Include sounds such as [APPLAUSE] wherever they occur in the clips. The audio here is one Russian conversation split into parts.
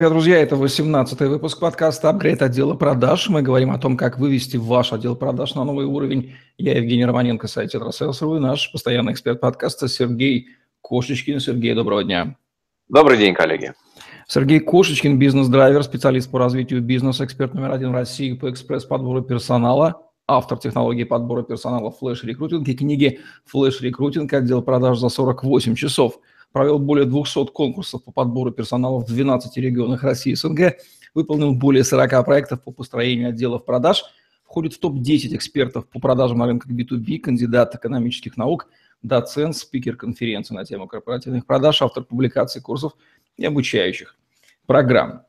Друзья, это 18-й выпуск подкаста «Апгрейд отдела продаж». Мы говорим о том, как вывести ваш отдел продаж на новый уровень. Я Евгений Романенко, сайт «TetraSales.ru» и наш постоянный эксперт подкаста Сергей Кошечкин. Сергей, доброго дня. Добрый день, коллеги. Сергей Кошечкин, бизнес-драйвер, специалист по развитию бизнеса, эксперт номер один в России по экспресс-подбору персонала, автор технологии подбора персонала «Флэш Рекрутинг» и книги «Флэш Рекрутинг. Отдел продаж за 48 часов» провел более 200 конкурсов по подбору персонала в 12 регионах России и СНГ, выполнил более 40 проектов по построению отделов продаж, входит в топ-10 экспертов по продажам на рынках B2B, кандидат экономических наук, доцент, спикер конференции на тему корпоративных продаж, автор публикаций, курсов и обучающих программ.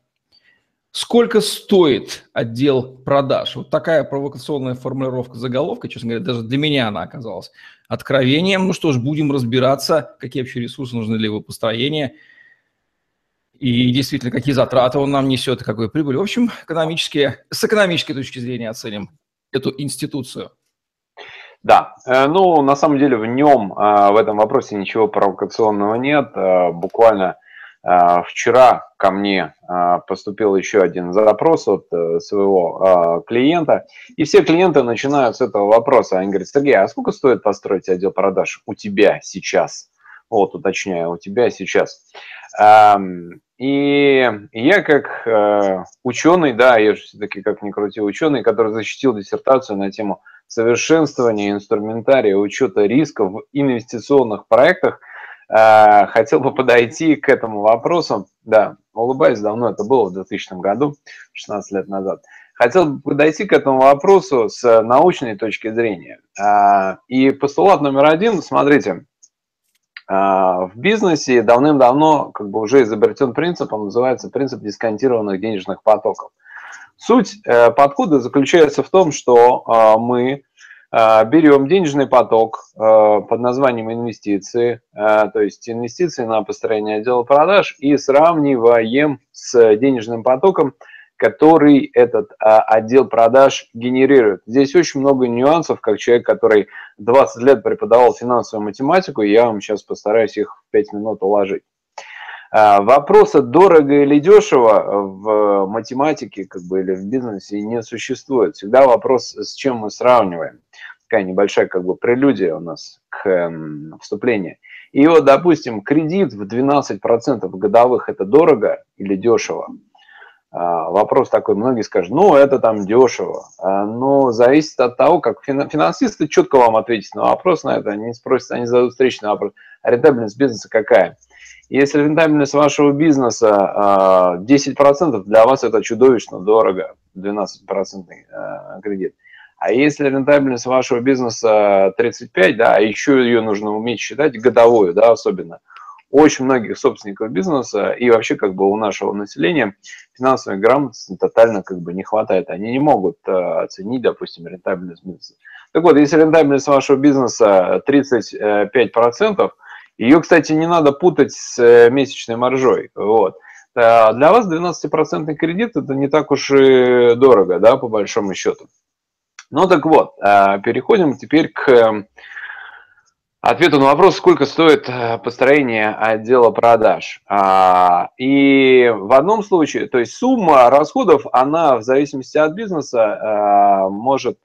Сколько стоит отдел продаж? Вот такая провокационная формулировка заголовка, честно говоря, даже для меня она оказалась откровением. Ну что ж, будем разбираться, какие вообще ресурсы нужны для его построения и действительно, какие затраты он нам несет и какую прибыль. В общем, экономически, с экономической точки зрения оценим эту институцию. Да, э, ну, на самом деле в нем, э, в этом вопросе ничего провокационного нет. Э, буквально вчера ко мне а, поступил еще один запрос от э, своего а, клиента, и все клиенты начинают с этого вопроса. Они говорят, Сергей, а сколько стоит построить отдел продаж у тебя сейчас? Вот, уточняю, у тебя сейчас. И я как э, ученый, да, я же все-таки как ни крути ученый, который защитил диссертацию на тему совершенствования инструментария учета рисков в инвестиционных проектах – хотел бы подойти к этому вопросу. Да, улыбаюсь, давно это было в 2000 году, 16 лет назад. Хотел бы подойти к этому вопросу с научной точки зрения. Э, и постулат номер один, смотрите, э, в бизнесе давным-давно как бы уже изобретен принцип, он называется принцип дисконтированных денежных потоков. Суть подхода заключается в том, что мы берем денежный поток а, под названием инвестиции, а, то есть инвестиции на построение отдела продаж, и сравниваем с денежным потоком, который этот отдел продаж генерирует. Здесь очень много нюансов, как человек, который 20 лет преподавал финансовую математику, я вам сейчас постараюсь их в 5 минут уложить. Вопроса дорого или дешево в математике как бы, или в бизнесе не существует. Всегда вопрос, с чем мы сравниваем такая небольшая как бы прелюдия у нас к эм, вступлению. И вот, допустим, кредит в 12% годовых – это дорого или дешево? А, вопрос такой, многие скажут, ну, это там дешево. А, но зависит от того, как финансисты четко вам ответят на вопрос на это. Они спросят, они зададут встречный вопрос, а рентабельность бизнеса какая? Если рентабельность вашего бизнеса 10%, а, для вас это чудовищно дорого, 12% кредит. А если рентабельность вашего бизнеса 35, да, а еще ее нужно уметь считать годовую, да, особенно, очень многих собственников бизнеса и вообще как бы у нашего населения финансовой грамотности тотально как бы не хватает. Они не могут э, оценить, допустим, рентабельность бизнеса. Так вот, если рентабельность вашего бизнеса 35%, ее, кстати, не надо путать с э, месячной маржой. Вот. Для вас 12% кредит это не так уж и дорого, да, по большому счету. Ну так вот, э, переходим теперь к э, ответу на вопрос, сколько стоит э, построение отдела продаж. А, и в одном случае, то есть сумма расходов, она в зависимости от бизнеса может,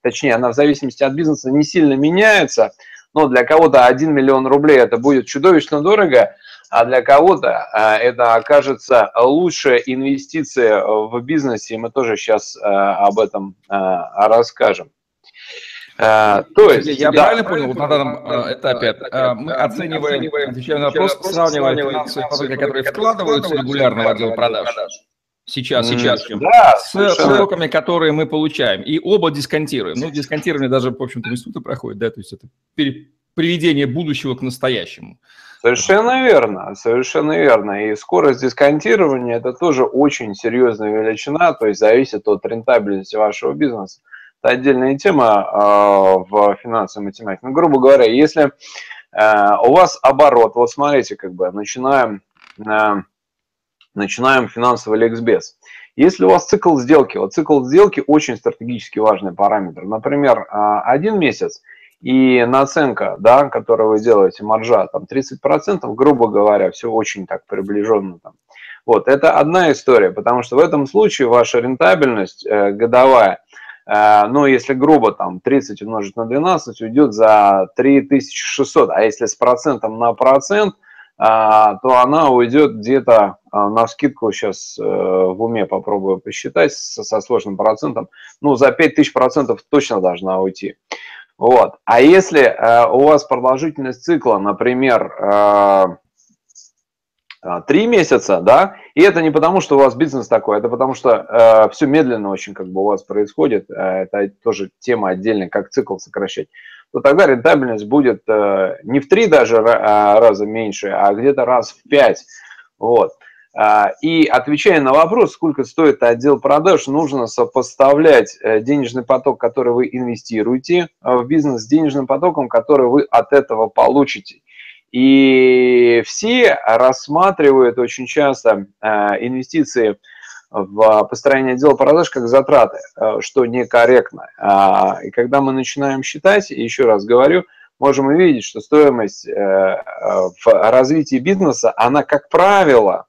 точнее, она в зависимости от бизнеса не сильно меняется, но для кого-то 1 миллион рублей это будет чудовищно дорого, а для кого-то а, это окажется лучшая инвестиция в бизнесе, и мы тоже сейчас а, об этом а, расскажем. То есть, я да, правильно понял, вот на данном этапе мы оцениваем, отвечаем на вопрос, сравниваем финансовые потоки, которые вкладываются регулярно в отдел продаж, сейчас, сейчас, да, с потоками, которые мы получаем, и оба дисконтируем. Ну, дисконтирование даже, в общем-то, в институте проходит, да, то есть это приведение будущего к настоящему. Совершенно верно, совершенно верно. И скорость дисконтирования – это тоже очень серьезная величина, то есть зависит от рентабельности вашего бизнеса. Это отдельная тема э, в финансовой математике. Ну, грубо говоря, если э, у вас оборот, вот смотрите, как бы начинаем, э, начинаем финансовый ликбез. Если у вас цикл сделки, вот цикл сделки очень стратегически важный параметр. Например, один месяц – и наценка, да, которую вы делаете, маржа, там 30%, грубо говоря, все очень так приближенно там. Вот, это одна история, потому что в этом случае ваша рентабельность э, годовая, э, ну, если грубо, там, 30 умножить на 12, уйдет за 3600, а если с процентом на процент, э, то она уйдет где-то, э, на скидку сейчас э, в уме попробую посчитать, со, со сложным процентом, ну, за 5000 процентов точно должна уйти. Вот. А если э, у вас продолжительность цикла, например, э, три месяца, да, и это не потому, что у вас бизнес такой, это потому что э, все медленно очень как бы у вас происходит, э, это тоже тема отдельная, как цикл сокращать, то тогда рентабельность будет э, не в три даже э, раза меньше, а где-то раз в пять, вот. И отвечая на вопрос, сколько стоит отдел продаж, нужно сопоставлять э, денежный поток, который вы инвестируете в бизнес, с денежным потоком, который вы от этого получите. И все рассматривают очень часто э, инвестиции в построение отдела продаж как затраты, э, что некорректно. А, и когда мы начинаем считать, еще раз говорю, можем увидеть, что стоимость э, в развитии бизнеса, она, как правило,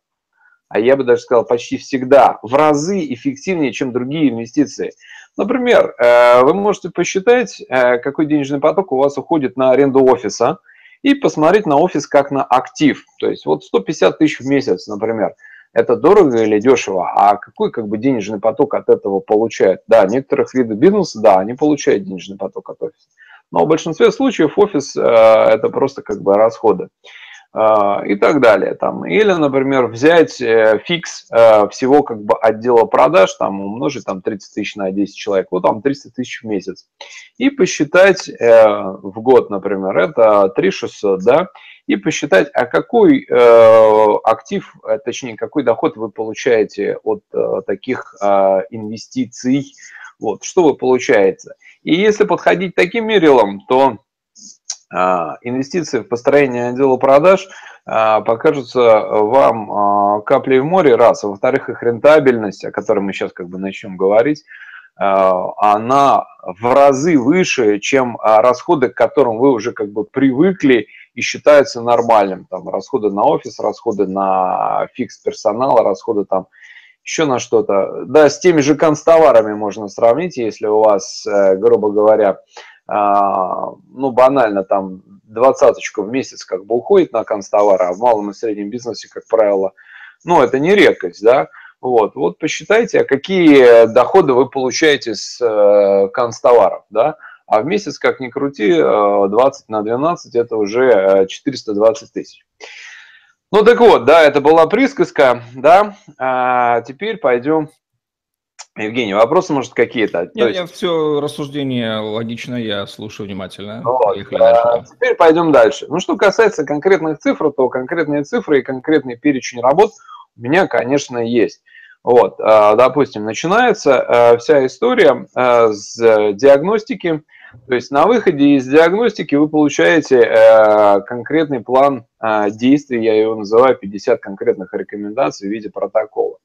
а я бы даже сказал почти всегда, в разы эффективнее, чем другие инвестиции. Например, вы можете посчитать, какой денежный поток у вас уходит на аренду офиса – и посмотреть на офис как на актив. То есть вот 150 тысяч в месяц, например, это дорого или дешево, а какой как бы денежный поток от этого получает? Да, некоторых видов бизнеса, да, они получают денежный поток от офиса. Но в большинстве случаев офис э, это просто как бы расходы. А, и так далее. Там. Или, например, взять э, фикс э, всего как бы отдела продаж, там умножить там 30 тысяч на 10 человек, вот там 300 тысяч в месяц. И посчитать э, в год, например, это 3 600, да, и посчитать, а какой актив, точнее, какой доход вы получаете от таких инвестиций, вот, что вы получаете. И если подходить таким мерилом, то инвестиции в построение отдела продаж а, покажутся вам а, каплей в море, раз, а во-вторых, их рентабельность, о которой мы сейчас как бы начнем говорить, она в разы выше, чем расходы, к которым вы уже как бы привыкли и считаются нормальным. Там расходы на офис, расходы на фикс персонала, расходы там еще на что-то. Да, с теми же констоварами можно сравнить, если у вас, э, грубо говоря, а, ну, банально, там, двадцаточку в месяц как бы уходит на констовары, а в малом и среднем бизнесе, как правило, ну, это не редкость, да, вот, вот посчитайте, а какие доходы вы получаете с э, да, а в месяц, как ни крути, 20 э, на 12 это уже 420 э, тысяч. Ну так вот, да, это была присказка, да, а теперь пойдем Евгений, вопросы, может, какие-то? Нет, есть... я все рассуждение логично, я слушаю внимательно. Вот, а, теперь пойдем дальше. Ну, что касается конкретных цифр, то конкретные цифры и конкретный перечень работ у меня, конечно, есть. Вот, а, допустим, начинается а, вся история с диагностики. То есть на выходе из диагностики вы получаете конкретный план действий, я его называю 50 конкретных рекомендаций в виде протокола.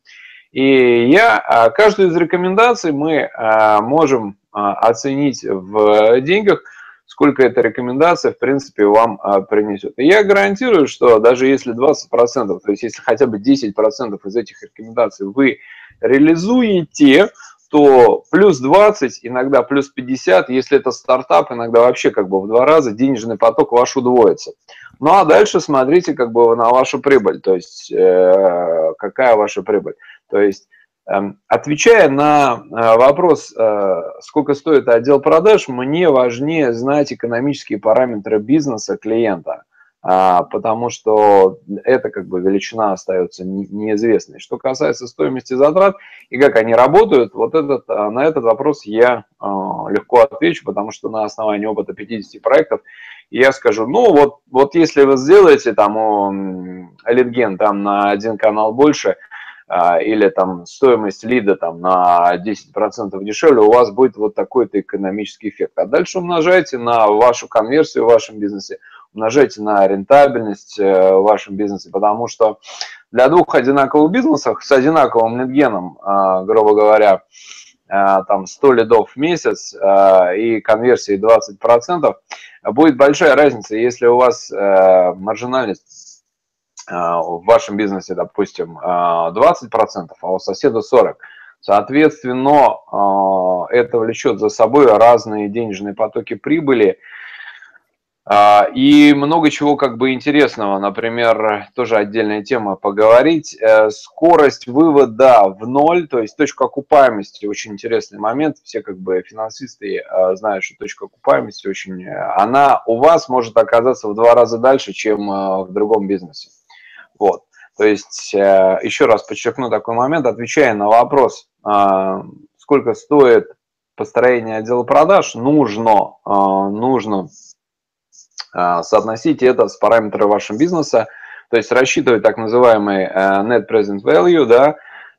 И я, а, каждую из рекомендаций мы а, можем а, оценить в деньгах, сколько эта рекомендация, в принципе, вам принесет. И я гарантирую, что даже если 20%, то есть если хотя бы 10% из этих рекомендаций вы реализуете, то плюс 20, иногда плюс 50, если это стартап, иногда вообще как бы в два раза денежный поток ваш удвоится. Ну а дальше смотрите как бы на вашу прибыль, то есть э, какая ваша прибыль. То есть, эм, отвечая на э, вопрос, э, сколько стоит отдел продаж, мне важнее знать экономические параметры бизнеса клиента, а, потому что это как бы величина остается неизвестной. Что касается стоимости затрат и как они работают, вот этот, э, на этот вопрос я легко отвечу, потому что на основании опыта 50 проектов я скажу, ну вот, вот если вы сделаете там литген там на один канал больше – или там стоимость лида там на 10% дешевле, у вас будет вот такой-то экономический эффект. А дальше умножайте на вашу конверсию в вашем бизнесе, умножайте на рентабельность э, в вашем бизнесе, потому что для двух одинаковых бизнесов с одинаковым лидгеном, а, грубо говоря, а, там 100 лидов в месяц и конверсии 20%, будет большая разница, если у вас э, маржинальность в вашем бизнесе, допустим, 20%, а у соседа 40%. Соответственно, это влечет за собой разные денежные потоки прибыли, а, и много чего как бы интересного, например, тоже отдельная тема поговорить. Э, скорость вывода в ноль, то есть точка окупаемости, очень интересный момент. Все как бы финансисты э, знают, что точка окупаемости очень, э, она у вас может оказаться в два раза дальше, чем в другом бизнесе. Вот. То есть, еще раз подчеркну такой момент, отвечая на вопрос, сколько стоит построение отдела продаж, нужно, нужно а, соотносить это с параметрами вашего бизнеса, то есть рассчитывать так называемый э, net present value, да,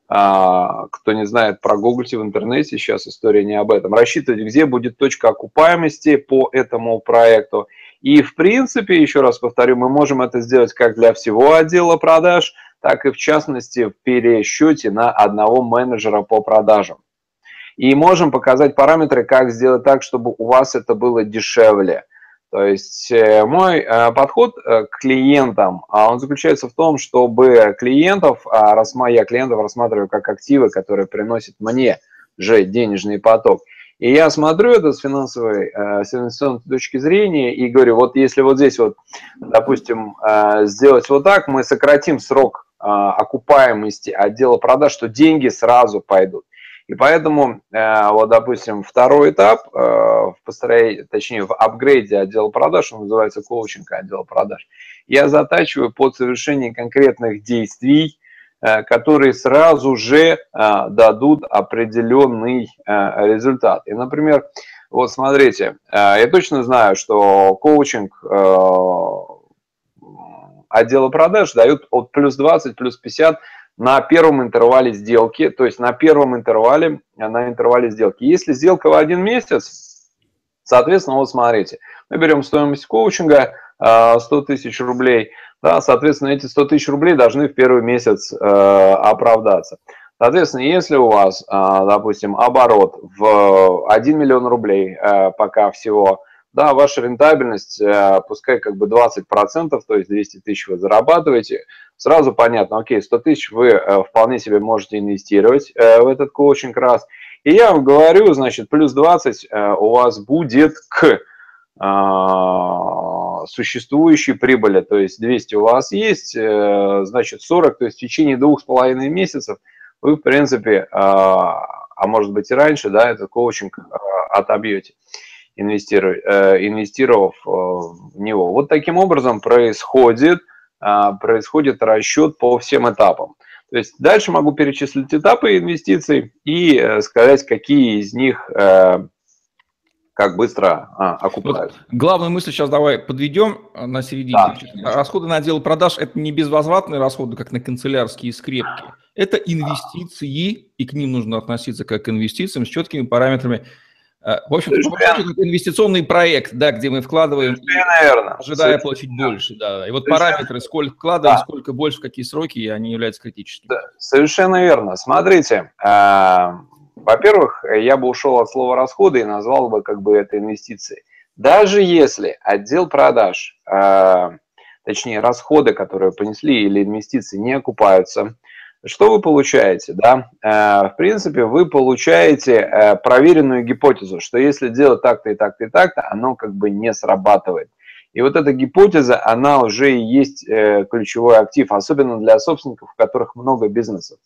кто не знает, прогуглите в интернете, сейчас история не об этом, рассчитывать, где будет точка окупаемости по этому проекту. И в принципе, еще раз повторю, мы можем это сделать как для всего отдела продаж, так и в частности в пересчете на одного менеджера по продажам. И можем показать параметры, как сделать так, чтобы у вас это было дешевле. То есть э, мой э, подход э, к клиентам, а он заключается в том, чтобы клиентов, а я клиентов рассматриваю как активы, которые приносят мне же денежный поток. И я смотрю это с финансовой, с инвестиционной точки зрения и говорю, вот если вот здесь вот, допустим, сделать вот так, мы сократим срок окупаемости отдела продаж, что деньги сразу пойдут. И поэтому, э, вот, допустим, второй этап э, в построении, точнее, в апгрейде отдела продаж, он называется коучинг отдела продаж, я затачиваю под совершение конкретных действий, э, которые сразу же дадут определенный результат. И, например, вот смотрите, я точно знаю, что коучинг отдела продаж дают от плюс 20, плюс 50 на первом интервале сделки, то есть на первом интервале, на интервале сделки. Если сделка в один месяц, соответственно, вот смотрите, мы берем стоимость коучинга 100 а, тысяч рублей, да, соответственно, эти 100 тысяч рублей должны в первый месяц э, оправдаться. Соответственно, если у вас, э, допустим, оборот в 1 миллион рублей э, пока всего, да, ваша рентабельность, э, пускай как бы 20%, то есть 200 тысяч вы зарабатываете, сразу понятно, окей, 100 тысяч вы э, вполне себе можете инвестировать э, в этот коучинг раз. И я вам говорю, значит, плюс 20 э, у вас будет к существующей прибыли, то есть 200 у вас есть, значит 40, то есть в течение двух с половиной месяцев вы, в принципе, а может быть и раньше, да, этот коучинг отобьете, инвестировав в него. Вот таким образом происходит происходит расчет по всем этапам. То есть дальше могу перечислить этапы инвестиций и э, сказать, какие из них э, как быстро а, окупают. Вот главную мысль сейчас давай подведем э, на середине. Да. Расходы на отдел продаж – это не безвозвратные расходы, как на канцелярские скрепки. Это инвестиции, и к ним нужно относиться как к инвестициям с четкими параметрами Э, в общем, это инвестиционный проект, да, где мы вкладываем, наверное. ожидая Совершенно получить верно. больше. Да. И вот Совершенно параметры, сколько вкладываем, да. сколько больше, в какие сроки, они являются критическими. Да. Совершенно верно. Смотрите, э, во-первых, я бы ушел от слова расходы и назвал бы как бы это инвестиции. Даже если отдел продаж, э, точнее расходы, которые понесли или инвестиции не окупаются, что вы получаете? Да? Э, в принципе, вы получаете э, проверенную гипотезу, что если делать так-то и так-то и так-то, оно как бы не срабатывает. И вот эта гипотеза, она уже и есть э, ключевой актив, особенно для собственников, у которых много бизнесов.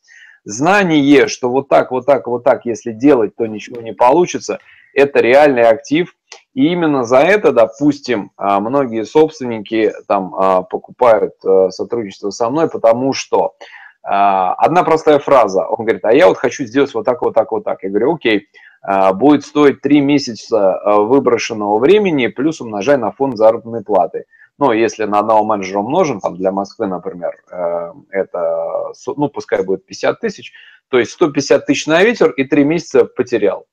Знание, что вот так, вот так, вот так, если делать, то ничего не получится, это реальный актив. И именно за это, допустим, многие собственники там покупают сотрудничество со мной, потому что а, одна простая фраза. Он говорит, а я вот хочу сделать вот так, вот так, вот так. Я говорю, окей, а, будет стоить 3 месяца а, выброшенного времени, плюс умножай на фонд заработной платы. Ну, если на одного менеджера умножим, там для Москвы, например, э, это, ну, пускай будет 50 тысяч, то есть 150 тысяч на ветер и 3 месяца потерял.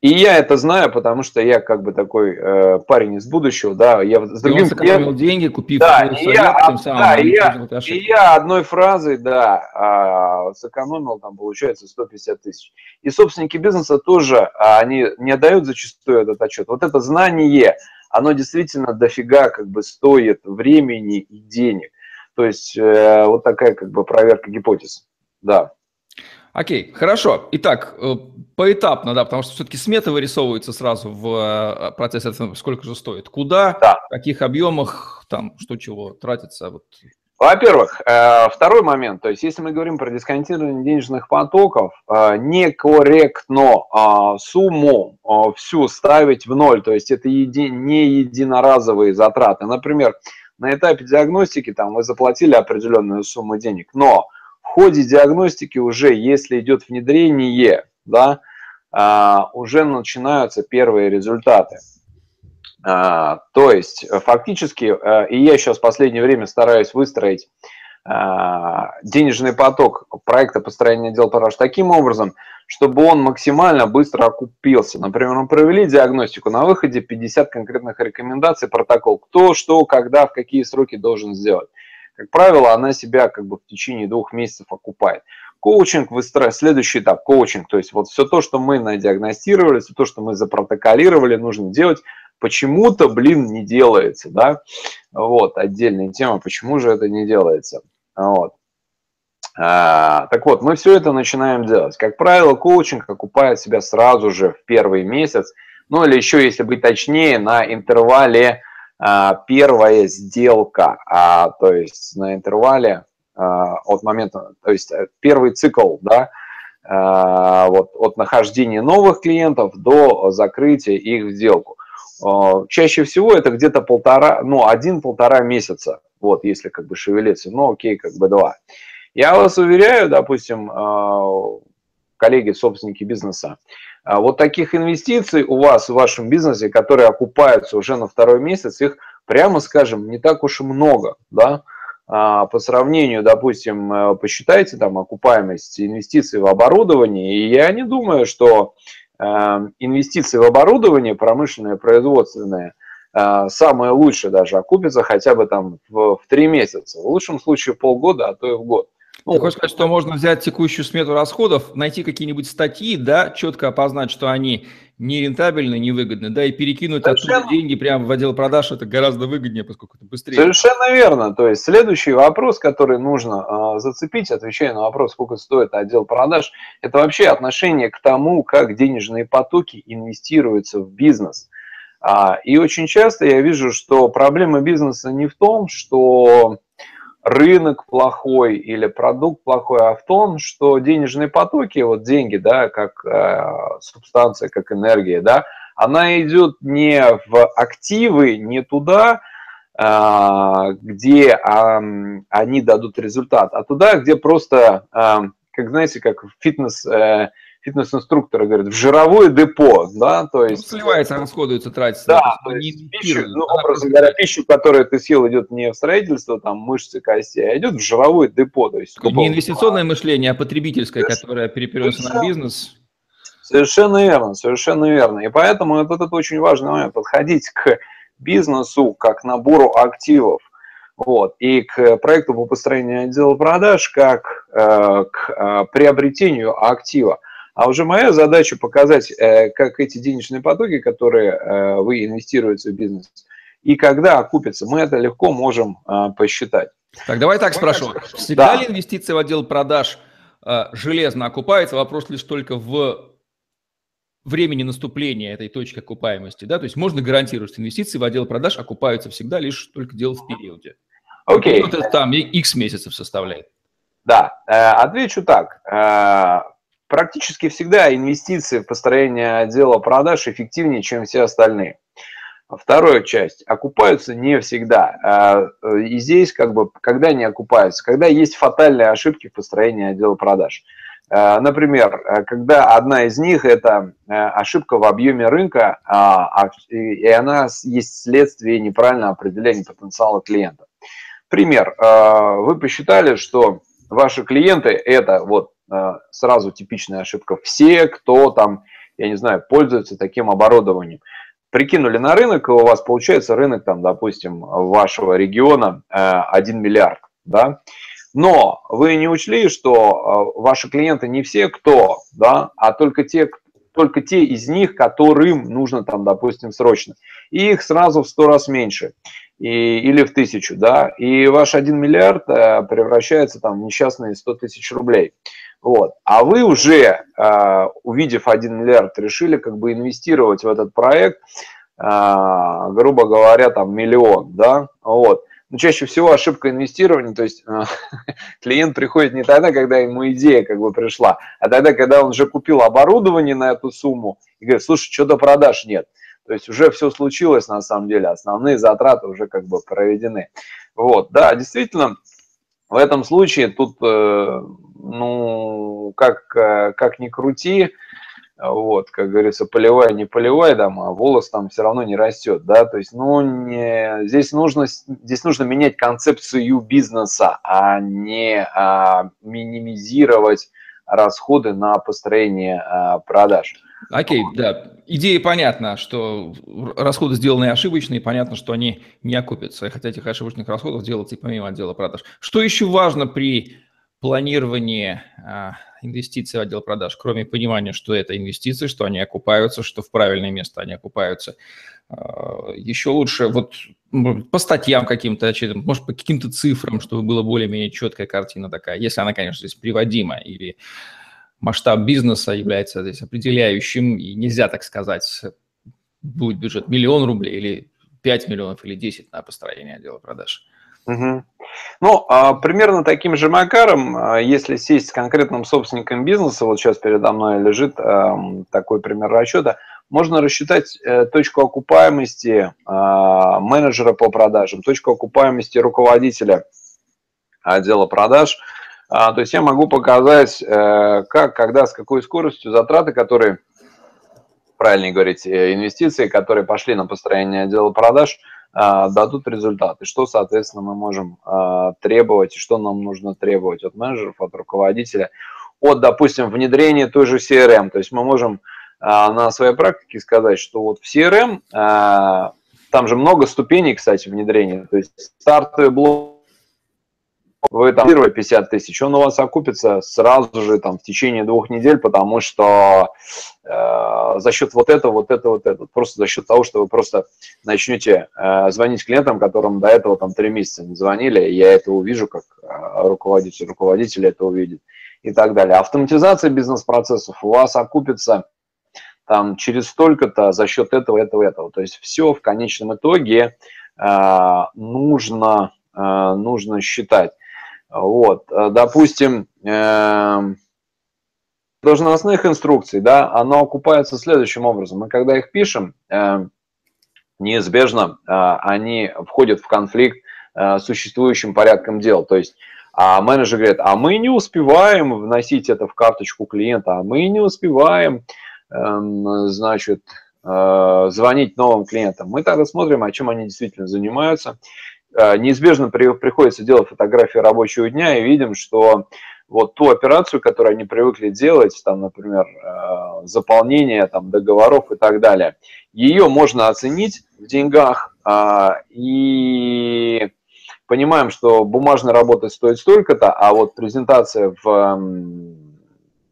И я это знаю, потому что я как бы такой э, парень из будущего, да, я с другим клиентом... деньги, купив да, и я, тем самым, да, и я, и я одной фразой, да, э, сэкономил там, получается, 150 тысяч. И собственники бизнеса тоже, а, они не отдают зачастую этот отчет. Вот это знание, оно действительно дофига как бы стоит времени и денег. То есть э, вот такая как бы проверка гипотез. Да. Окей, хорошо. Итак, э, поэтапно, да, потому что все-таки смета вырисовывается сразу в э, процессе оценки, сколько же стоит, куда, да. в каких объемах, там, что чего тратится. Вот. Во-первых, э, второй момент, то есть если мы говорим про дисконтирование денежных потоков, некорректно сумму всю ставить в ноль, то есть это не единоразовые затраты. Например, на этапе диагностики там вы заплатили определенную сумму денег, но ходе диагностики уже, если идет внедрение, да, а, уже начинаются первые результаты. А, то есть фактически, а, и я сейчас в последнее время стараюсь выстроить денежный поток проекта построения дел продаж таким образом, чтобы он максимально быстро окупился. Например, мы провели диагностику, на выходе 50 конкретных рекомендаций, протокол, кто, что, когда, в какие сроки должен сделать как правило, она себя как бы в течение двух месяцев окупает. Коучинг выстраивает, следующий этап, коучинг, то есть вот все то, что мы надиагностировали, все то, что мы запротоколировали, нужно делать, почему-то, блин, не делается, да, вот, отдельная тема, почему же это не делается, вот. А, так вот, мы все это начинаем делать. Как правило, коучинг окупает себя сразу же в первый месяц, ну или еще, если быть точнее, на интервале а, первая сделка, а, то есть на интервале а, от момента, то есть э, первый цикл, да, вот от нахождения новых клиентов до закрытия их в сделку. Чаще всего это где-то полтора, ну, один-полтора месяца, вот, если как бы шевелиться, ну, окей, как бы два. Я вас уверяю, допустим, коллеги, собственники бизнеса, а вот таких инвестиций у вас в вашем бизнесе, которые окупаются уже на второй месяц, их, прямо скажем, не так уж и много, да, по сравнению, допустим, э, посчитайте там окупаемость инвестиций в оборудование, и я не думаю, что э, инвестиции в оборудование, промышленное, производственное, э, самое лучшее даже окупится хотя бы там в, в 3 месяца, в лучшем случае полгода, а то и в год. Ну, Ты хочешь сказать, что можно взять текущую смету расходов, найти какие-нибудь статьи, да, четко опознать, что они не рентабельны, не выгодны, да, и перекинуть Совершенно... оттуда деньги прямо в отдел продаж, это гораздо выгоднее, поскольку это быстрее. Совершенно верно. То есть следующий вопрос, который нужно э, зацепить, отвечая на вопрос, сколько стоит отдел продаж, это вообще отношение к тому, как денежные потоки инвестируются в бизнес. А, и очень часто я вижу, что проблема бизнеса не в том, что рынок плохой или продукт плохой, а в том, что денежные потоки, вот деньги, да, как э, субстанция, как энергия, да, она идет не в активы, не туда, э, где э, они дадут результат, а туда, где просто, э, как знаете, как фитнес, э, фитнес-инструкторы говорят, в жировое депо, да, то ну, есть... Ну, сливается, расходуется, тратится. Да, то есть пищу, ну, образно говоря, пищу, которую ты съел, идет не в строительство, там, мышцы, кости, а идет в жировое депо, то есть... Не инвестиционное мышление, а потребительское, которое переперется на бизнес. Совершенно верно, совершенно верно. И поэтому вот этот очень важный момент, подходить к бизнесу как к набору активов, вот, и к проекту по построению отдела продаж как э, к э, приобретению актива. А уже моя задача показать, э, как эти денежные потоки, которые э, вы инвестируете в бизнес, и когда окупятся, мы это легко можем э, посчитать. Так, давай так спрошу. Всегда да. ли инвестиции в отдел продаж железно окупаются? Вопрос лишь только в времени наступления этой точки окупаемости, да, то есть можно гарантировать, что инвестиции в отдел продаж окупаются всегда лишь только дело в периоде. Окей. Okay. Вот там X месяцев составляет. Да, отвечу так практически всегда инвестиции в построение отдела продаж эффективнее, чем все остальные. Вторая часть. Окупаются не всегда. А, и здесь, как бы, когда не окупаются? Когда есть фатальные ошибки в построении отдела продаж. А, например, когда одна из них – это а, ошибка в объеме рынка, и она есть следствие неправильного определения потенциала клиента. Пример. Вы посчитали, что ваши клиенты – это вот Э, сразу типичная ошибка. Все, кто там, я не знаю, пользуется таким оборудованием. Прикинули на рынок, и у вас получается рынок, там, допустим, вашего региона 1 э, миллиард, да, но вы не учли, что э, ваши клиенты не все кто, да, а только те, только те из них, которым нужно там, допустим, срочно. И их сразу в 100 раз меньше. и, или в тысячу, да, и ваш 1 миллиард э, превращается там в несчастные 100 тысяч рублей. Вот. А вы уже, э, увидев 1 миллиард, решили как бы инвестировать в этот проект, э, грубо говоря, там миллион, да, вот. Но чаще всего ошибка инвестирования, то есть э, [LAUGHS] клиент приходит не тогда, когда ему идея как бы пришла, а тогда, когда он уже купил оборудование на эту сумму и говорит, слушай, что-то продаж нет. То есть уже все случилось на самом деле, основные затраты уже как бы проведены. Вот, да, действительно, в этом случае тут, э, ну, как, э, как ни крути, вот, как говорится, поливай, не поливай, там, а волос там все равно не растет, да, то есть, ну, не, здесь нужно, здесь нужно менять концепцию бизнеса, а не а, минимизировать расходы на построение а, продаж. Окей, okay, да. Идея понятна, что расходы сделаны ошибочные, понятно, что они не окупятся. Хотя этих ошибочных расходов делаться и помимо отдела продаж. Что еще важно при планировании а, инвестиций в отдел продаж, кроме понимания, что это инвестиции, что они окупаются, что в правильное место они окупаются? А, еще лучше вот по статьям каким-то, может, по каким-то цифрам, чтобы была более-менее четкая картина такая, если она, конечно, здесь приводима, или масштаб бизнеса является здесь определяющим, и нельзя так сказать, будет бюджет миллион рублей или 5 миллионов или 10 на построение отдела продаж. Угу. Ну, а, примерно таким же макаром, а, если сесть с конкретным собственником бизнеса, вот сейчас передо мной лежит а, такой пример расчета, можно рассчитать э, точку окупаемости а, менеджера по продажам, точку окупаемости руководителя отдела продаж – а, то есть я могу показать, э, как, когда, с какой скоростью затраты, которые, правильнее говорить, э, инвестиции, которые пошли на построение отдела продаж, а, дадут результаты. Что, соответственно, мы можем а, требовать, и что нам нужно требовать от менеджеров, от руководителя, от, допустим, внедрения той же CRM. То есть мы можем на своей практике сказать, что вот в CRM, там же много ступеней, кстати, внедрения. То есть стартовый блок вы там 50 тысяч, он у вас окупится сразу же там в течение двух недель, потому что э, за счет вот этого, вот этого, вот этого, просто за счет того, что вы просто начнете э, звонить клиентам, которым до этого там три месяца не звонили, я это увижу, как э, руководитель, руководитель это увидит и так далее. Автоматизация бизнес-процессов у вас окупится там через столько-то за счет этого, этого, этого. То есть все в конечном итоге э, нужно, э, нужно считать. Вот, э, допустим, эм, должностных инструкций, да, оно окупается следующим образом. Мы когда их пишем, эм, неизбежно э, они входят в конфликт э, с существующим порядком дел. То есть а менеджер говорит, а мы не успеваем вносить это в карточку клиента, а мы не успеваем, эм, значит, звонить новым клиентам. Мы тогда смотрим, о чем они действительно занимаются, неизбежно при, приходится делать фотографии рабочего дня и видим, что вот ту операцию, которую они привыкли делать, там, например, э, заполнение там, договоров и так далее, ее можно оценить в деньгах а, и понимаем, что бумажная работа стоит столько-то, а вот презентация в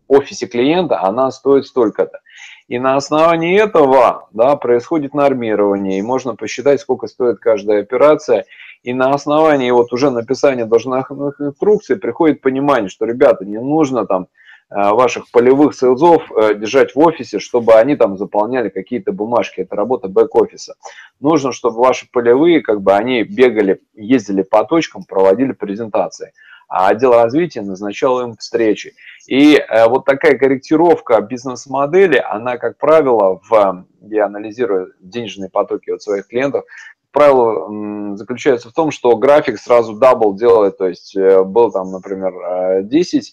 офисе клиента, она стоит столько-то. И на основании этого да, происходит нормирование, и можно посчитать, сколько стоит каждая операция, и на основании вот уже написания должностных инструкций приходит понимание, что, ребята, не нужно там э, ваших полевых сейлзов э, держать в офисе, чтобы они там заполняли какие-то бумажки. Это работа бэк-офиса. Нужно, чтобы ваши полевые, как бы они бегали, ездили по точкам, проводили презентации. А отдел развития назначал им встречи. И э, вот такая корректировка бизнес-модели, она, как правило, в, я анализирую денежные потоки от своих клиентов, правило заключается в том, что график сразу double делает, то есть э, был там, например, 10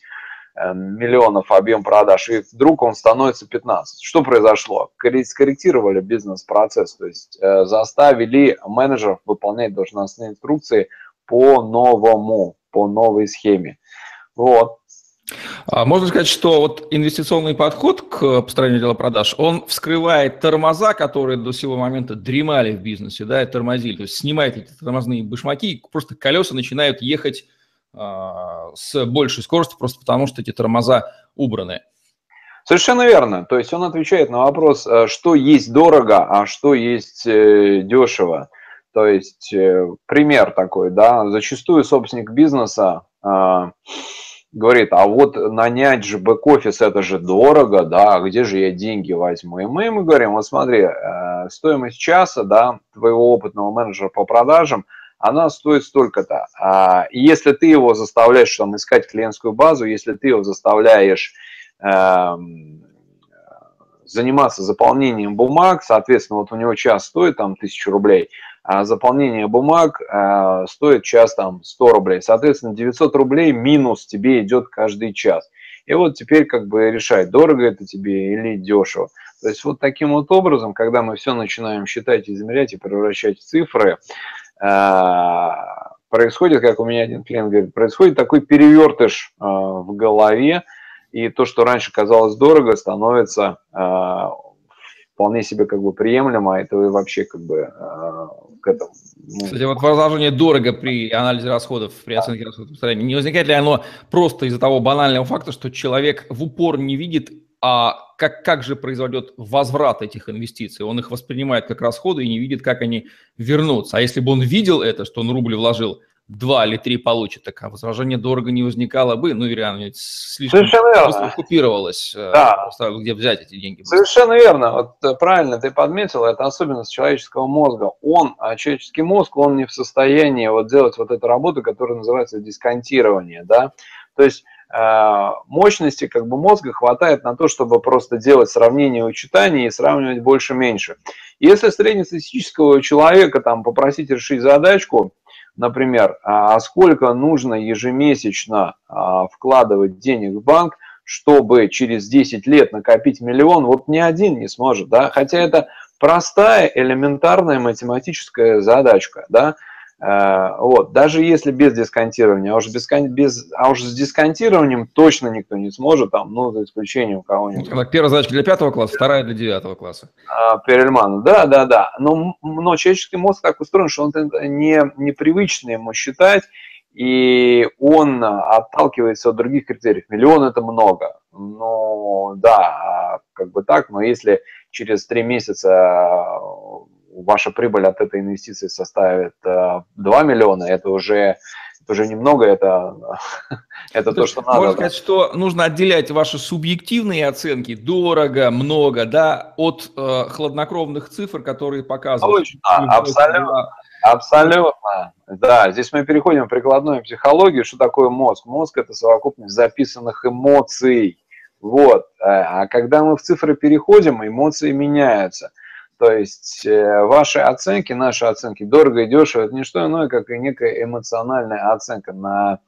э, э, миллионов объем продаж, и вдруг он становится 15. Что произошло? Скорректировали бизнес-процесс, то есть заставили менеджеров выполнять должностные инструкции по новому, по новой схеме. Вот. А можно сказать, что вот инвестиционный подход к построению дела продаж, он вскрывает тормоза, которые до сего момента дремали в бизнесе, да, и тормозили. То есть снимает эти тормозные башмаки, и просто колеса начинают ехать а, с большей скоростью, просто потому что эти тормоза убраны. Совершенно верно. То есть он отвечает на вопрос, э, что есть дорого, а что есть э, дешево. То есть э, пример такой, да, зачастую собственник бизнеса э, говорит, а вот нанять же бэк-офис это же дорого, да, где же я деньги возьму? И мы ему говорим, вот смотри, э, стоимость часа, да, твоего опытного менеджера по продажам, она стоит столько-то. А если ты его заставляешь там, искать клиентскую базу, если ты его заставляешь э, заниматься заполнением бумаг, соответственно, вот у него час стоит там тысячу рублей, а заполнение бумаг э, стоит час там 100 рублей. Соответственно, 900 рублей минус тебе идет каждый час. И вот теперь как бы решать, дорого это тебе или дешево. То есть вот таким вот образом, когда мы все начинаем считать, измерять и превращать в цифры, э, происходит, как у меня один клиент говорит, происходит такой перевертыш э, в голове, и то, что раньше казалось дорого, становится вполне себе как бы приемлемо, а это вообще как бы к этому. Ну, Кстати, вот возражение дорого при анализе расходов, при оценке расходов не возникает ли оно просто из-за того банального факта, что человек в упор не видит, а как, как же произойдет возврат этих инвестиций? Он их воспринимает как расходы и не видит, как они вернутся. А если бы он видел это, что он рубль вложил, два или три получит, так а возражение дорого не возникало бы, ну, ведь слишком просто оккупировалось, э, да. где взять эти деньги. Совершенно верно, вот э, правильно ты подметил, это особенность человеческого мозга. Он, а человеческий мозг, он не в состоянии вот делать вот эту работу, которая называется дисконтирование, да, то есть э, мощности как бы мозга хватает на то, чтобы просто делать сравнение учитания и сравнивать больше-меньше. Если среднестатистического человека там попросить решить задачку, например, а, а сколько нужно ежемесячно а, вкладывать денег в банк, чтобы через 10 лет накопить миллион, вот ни один не сможет, да, хотя это простая элементарная математическая задачка, да, вот, даже если без дисконтирования, а уж, без, без, а уж с дисконтированием точно никто не сможет, там, ну, за исключением кого-нибудь. Первая задачка для пятого класса, вторая для девятого класса. А, Перельман, да, да, да. Но, но человеческий мозг так устроен, что он не, непривычно ему считать, и он отталкивается от других критериев. Миллион это много. Ну, да, как бы так, но если через три месяца ваша прибыль от этой инвестиции составит 2 э, миллиона, это уже уже немного, это, [LAUGHS] это то, то, что надо. Можно сказать, что нужно отделять ваши субъективные оценки, дорого, много, да, от э, хладнокровных цифр, которые показывают. Точно, абсолютно. Абсолютно. Да, здесь мы переходим в прикладную психологию. Что такое мозг? Мозг – это совокупность записанных эмоций. Вот. Э, а когда мы в цифры переходим, эмоции меняются. То есть э, ваши оценки, наши оценки дорого и дешево, это не что иное, как и некая эмоциональная оценка на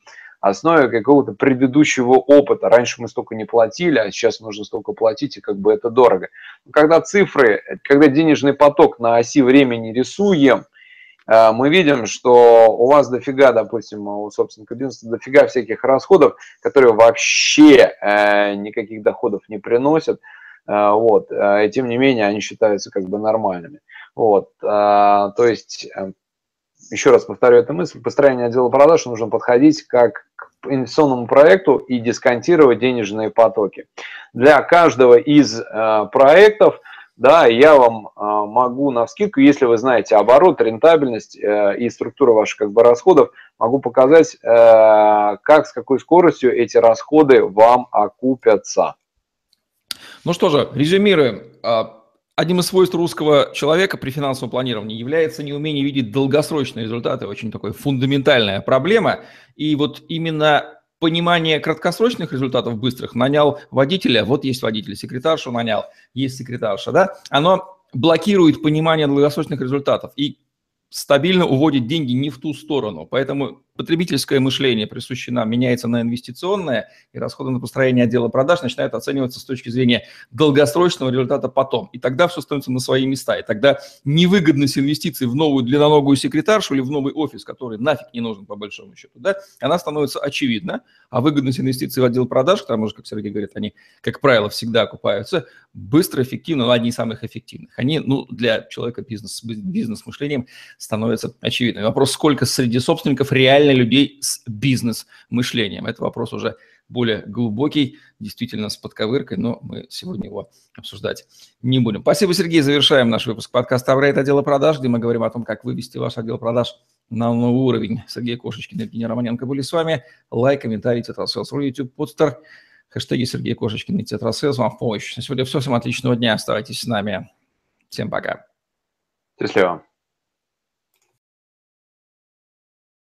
основе какого-то предыдущего опыта. Раньше мы столько не платили, а сейчас нужно столько платить, и как бы это дорого. Когда цифры, когда денежный поток на оси времени рисуем, э, мы видим, что у вас дофига, допустим, у собственника бизнеса дофига всяких расходов, которые вообще э, никаких доходов не приносят, вот, а, и тем не менее они считаются как бы нормальными. Вот, а, то есть, э, еще раз повторю эту мысль, построение отдела продаж нужно подходить как к инвестиционному проекту и дисконтировать денежные потоки. Для каждого из проектов, да, я вам могу на скидку, если вы знаете оборот, рентабельность э, и структуру ваших как бы расходов, могу показать, э, как, с какой скоростью эти расходы вам окупятся. Ну что же, резюмируем. А, одним из свойств русского человека при финансовом планировании является неумение видеть долгосрочные результаты, очень такой фундаментальная проблема. И вот именно понимание краткосрочных результатов быстрых нанял водителя, вот есть водитель, секретаршу нанял, есть секретарша, да, оно блокирует понимание долгосрочных результатов и стабильно уводит деньги не в ту сторону. Поэтому потребительское мышление, присущее нам, меняется на инвестиционное, и расходы на построение отдела продаж начинают оцениваться с точки зрения долгосрочного результата потом. И тогда все становится на свои места. И тогда невыгодность инвестиций в новую длинноногую секретаршу или в новый офис, который нафиг не нужен по большому счету, да, она становится очевидна. А выгодность инвестиций в отдел продаж, потому что, как Сергей говорит, они, как правило, всегда окупаются, быстро, эффективно, но одни из самых эффективных. Они, ну, для человека бизнес, бизнес-мышлением становятся очевидными. Вопрос, сколько среди собственников реально людей с бизнес-мышлением. Это вопрос уже более глубокий, действительно с подковыркой, но мы сегодня его обсуждать не будем. Спасибо, Сергей. Завершаем наш выпуск подкаста «Аврейт. Отдела продаж», где мы говорим о том, как вывести ваш отдел продаж на новый уровень. Сергей Кошечкин и Евгений Романенко были с вами. Лайк, комментарий, тетрасселс, YouTube, подстер, хэштеги Сергей Кошечкин и тетрасселс вам в помощь. На сегодня все. Всем отличного дня. Оставайтесь с нами. Всем пока. Счастливо.